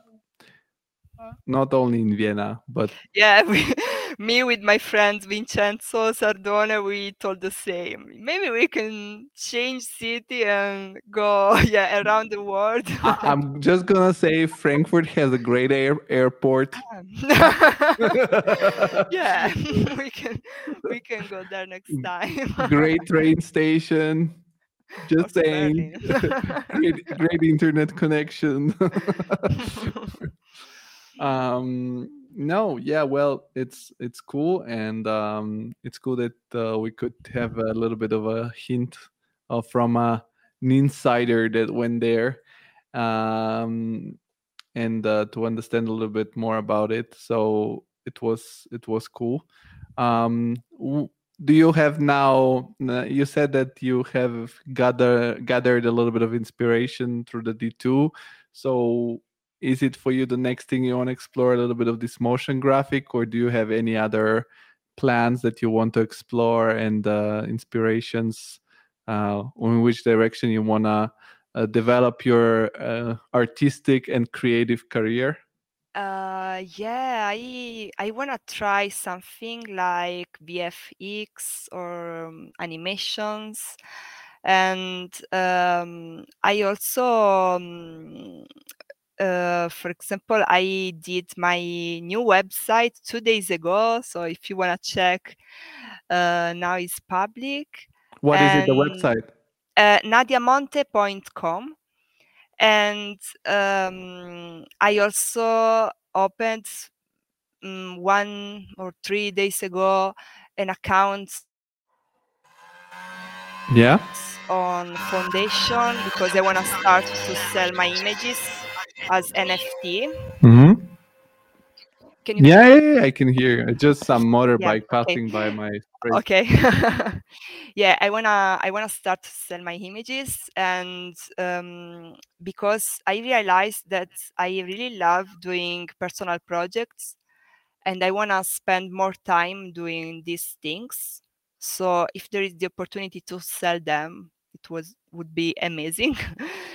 not only in Vienna, but Yeah, (laughs) we, me with my friends Vincenzo Sardone, we told the same. Maybe we can change city and go, (laughs) yeah, around the world. I, I'm just gonna say Frankfurt has a great air, airport. (laughs) yeah, (laughs) we can we can go there next time. great train station. Just saying, great, great internet connection. um, no, yeah, well, it's it's cool, and um, it's cool that uh, we could have a little bit of a hint uh, from a, an insider that went there, um, and uh, to understand a little bit more about it. So it was it was cool. Um, do you have now? uh, You said that you have gather gathered a little bit of inspiration through the D two. So is it for you the next thing you want to explore a little bit of this motion graphic, or do you have any other plans that you want to explore and uh, inspirations? Uh, in which direction you want to uh, develop your uh, artistic and creative career? Uh, yeah, I I wanna try something like VFX or um, animations, and um, I also, um, uh, for example, I did my new website two days ago. So if you wanna check, uh, now it's public. What is it? The website? uh, nadiamonte.com and um, I also opened mm, one or three days ago an account Yeah. on Foundation because I want to start to sell my images as NFT. Mm-hmm. Can you Yeah, yeah, yeah, I can hear. Just some (laughs) motorbike okay. passing by my place. okay (laughs) yeah i wanna i wanna start to sell my images and um, because i realized that i really love doing personal projects and i wanna spend more time doing these things so if there is the opportunity to sell them it was would be amazing (laughs)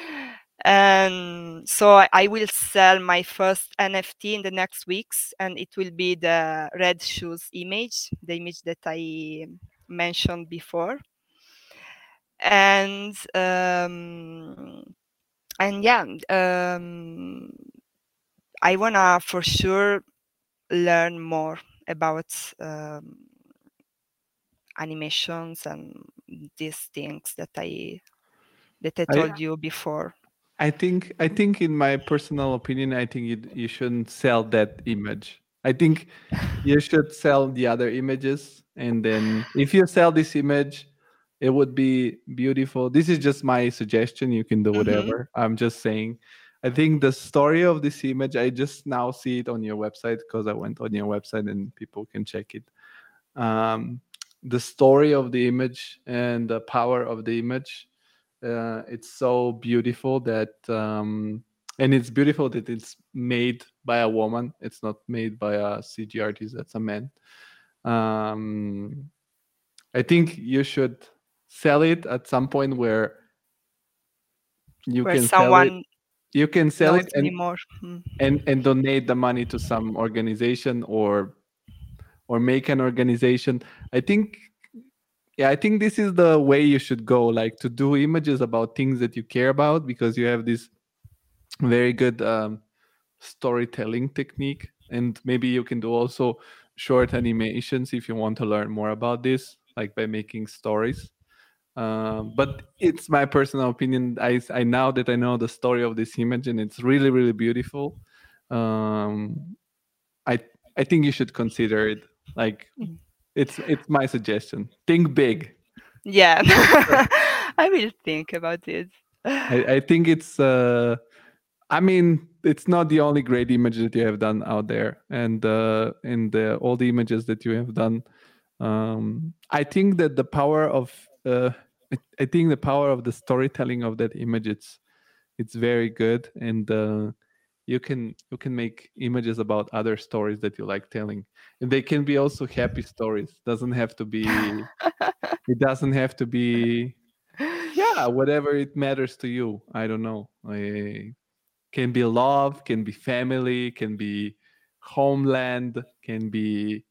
and so I- i will sell my first nft in the next weeks and it will be the red shoes image the image that i mentioned before. And um and yeah um i wanna for sure learn more about um, animations and these things that i that i I- told you before I think I think in my personal opinion, I think you you shouldn't sell that image. I think you should sell the other images, and then if you sell this image, it would be beautiful. This is just my suggestion. You can do Mhm. whatever. I'm just saying. I think the story of this image, I just now see it on your website because I went on your website and people can check it. Um, the story of the image and the power of the image uh, it's so beautiful that um, and it's beautiful that it's made by a woman. It's not made by a cg artist that's a man. Um, i think you should sell it at some point where you where can sell it. you can sell it and, anymore. Mm. and and donate the money to some organization or or make an organization. I think yeah i think this is the way you should go like to do images about things that you care about because you have this very good um, storytelling technique and maybe you can do also short animations if you want to learn more about this like by making stories uh, but it's my personal opinion. I I now that I know the story of this image and it's really really beautiful. Um, I I think you should consider it. Like Mm. It's it's my suggestion. Think big. Yeah, (laughs) I will think about it. I, I think it's uh I mean it's not the only great image that you have done out there and uh in the all the images that you have done um I think that the power of uh I, I think the power of the storytelling of that image it's it's very good and uh you can you can make images about other stories that you like telling. And they can be also happy stories. Doesn't have to be (laughs) it doesn't have to be yeah whatever it matters to you. I don't know. I, can be love can be family can be homeland can be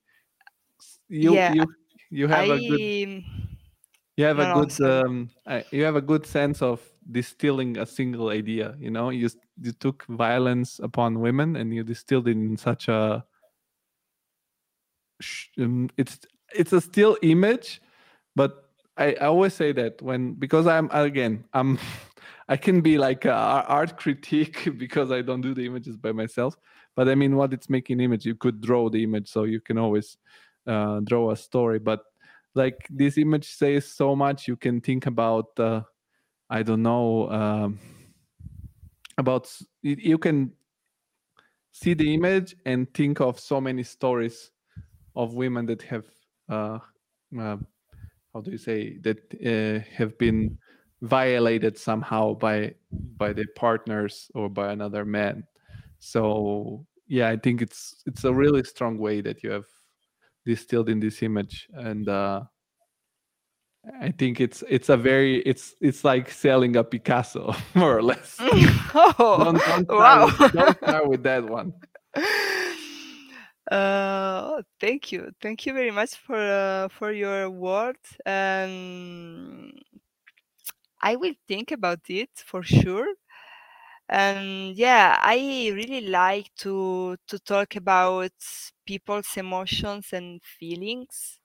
you Yeah, you you have a good you have a good um you have a good sense of distilling a single idea you know? You you took violence upon women and you distilled it in such a um, it's it's a still image but I, I always say that when because i'm again i'm (laughs) i can be like a art critique (laughs) because i don't do the images by myself but i mean what it's making image you could draw the image so you can always uh, draw a story but like this image says so much you can think about uh, i don't know um, about you can see the image and think of so many stories of women that have uh, uh, how do you say that uh, have been violated somehow by by their partners or by another man. So yeah i think it's it's a really strong way that you have distilled in this image and uh i think it's it's a very it's it's like selling a picasso (laughs) more or less. (laughs) Oh, don't don't start wow. with, don't start with that one. Uh, thank you, thank you very much for uh, for your words, and I will think about it for sure. And yeah, I really like to to talk about people's emotions and feelings,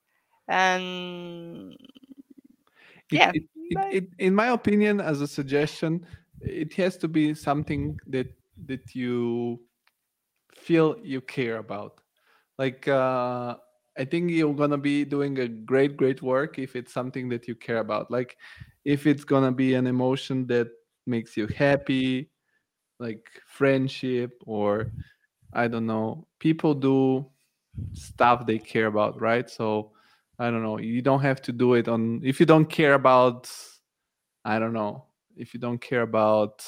and it, yeah, it, it, in my opinion as a suggestion it has to be something that that you feel you care about. Like uh i think you're gonna be doing a great great work if it's something that you care about. Like if it's gonna be an emotion that makes you happy like friendship or i don't know people do stuff they care about right? So i don't know you don't have to do it on if you don't care about i don't know if you don't care about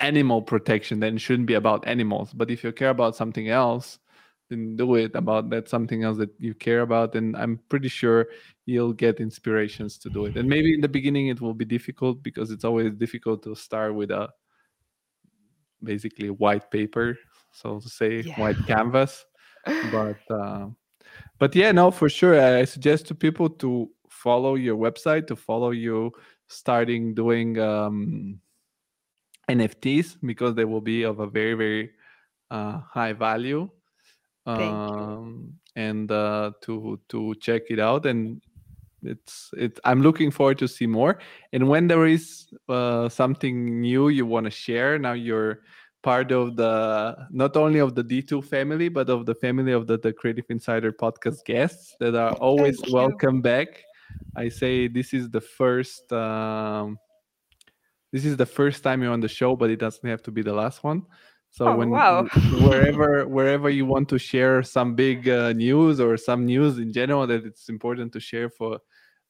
animal protection then it shouldn't be about animals. But if you care about something else then do it about that something else that you care about and i'm pretty sure you'll get inspirations to do it. And maybe in the beginning it will be difficult because it's always difficult to start with a basically white paper so to say Yeah. white canvas. But uh, but yeah no for sure i suggest to people to follow your website to follow you starting doing um, nfts because they will be of a very very uh, high value um, and uh, to to check it out and it's it i'm looking forward to see more. And when there is uh, something new you want to share now you're part of the not only of the d2 family but of the family of the, the creative insider podcast guests that are always welcome back. I say this is the first um, this is the first time you're on the show but it doesn't have to be the last one. So Oh, when wow. wherever wherever you want to share some big uh, news or some news in general that it's important to share for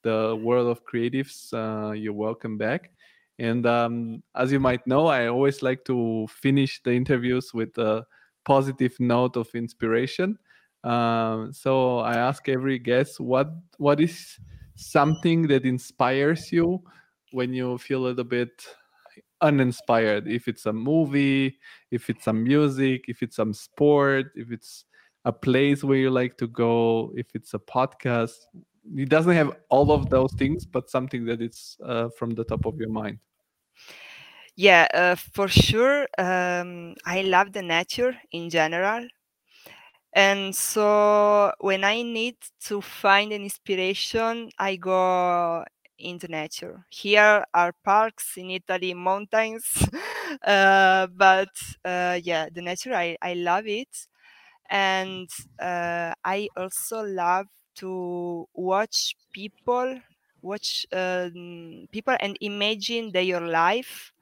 the world of creatives uh, you're welcome back and um, as you might know i always like to finish the interviews with a positive note of inspiration. Um, so i ask every guest what what is something that inspires you when you feel a little bit uninspired? If it's a movie if it's some music if it's some sport if it's a place where you like to go if it's a podcast it doesn't have all of those things but something that it's uh, from the top of your mind Yeah, uh, for sure. Um, I love the nature in general. And so when I need to find an inspiration, I go in the nature. Here are parks in Italy, mountains, (laughs) uh, but uh, yeah, the nature I, I love it, and uh, I also love to watch people, watch um, people and imagine their life.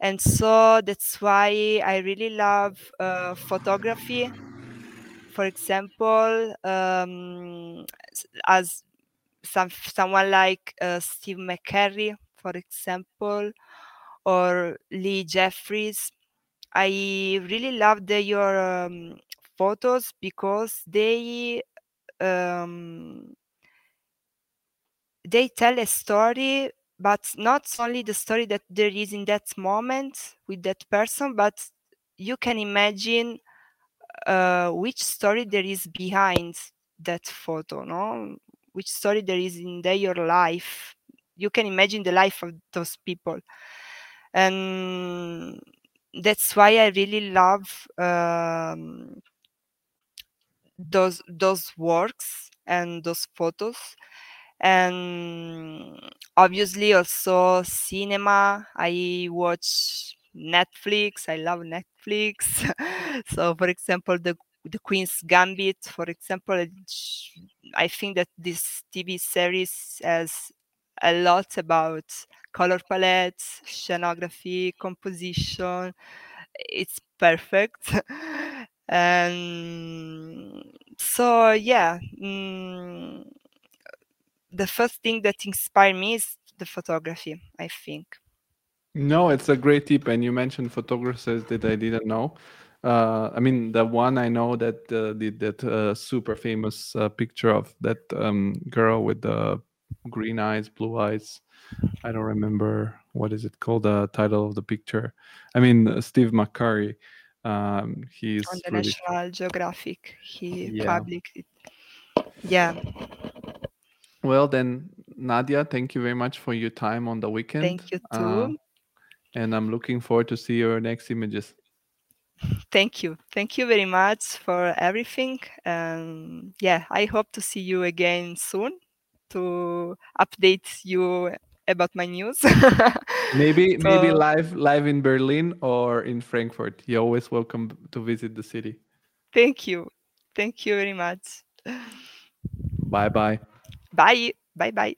And so that's why I really love uh, photography for example, um, as some someone like uh, Steve McCurry, for example, or Lee Jeffries. I really love their um, photos because they um, they tell a story, but not only the story that there is in that moment with that person, but you can imagine uh, which story there is behind that photo, no? Which story there is in their life. You can imagine the life of those people. And that's why I really love um, those those works and those photos. And obviously also cinema. I watch netflix. I love netflix. (laughs) So for example the the queen's gambit for example i think that this tv series has a lot about color palettes scenography composition. It's perfect (laughs) and so yeah mm, the first thing that inspired me is the photography i think. No it's a great tip and you mentioned photographers that i didn't know. Uh, i mean the one i know that uh, did that uh, super famous uh, picture of that um, girl with the green eyes blue eyes. I don't remember what is it called the title of the picture. I mean steve mccurry um, he's on the really national geographic he Yeah. published it. Yeah. Well then nadia thank you very much for your time on the weekend thank you too. Uh, and i'm looking forward to see your next images. (laughs) Thank you. Thank you very much for everything and yeah i hope to see you again soon to update you about my news. (laughs) Maybe maybe live live in berlin or in frankfurt. You're always welcome to visit the city. Thank you. Thank you very much. Bye bye. Bye bye bye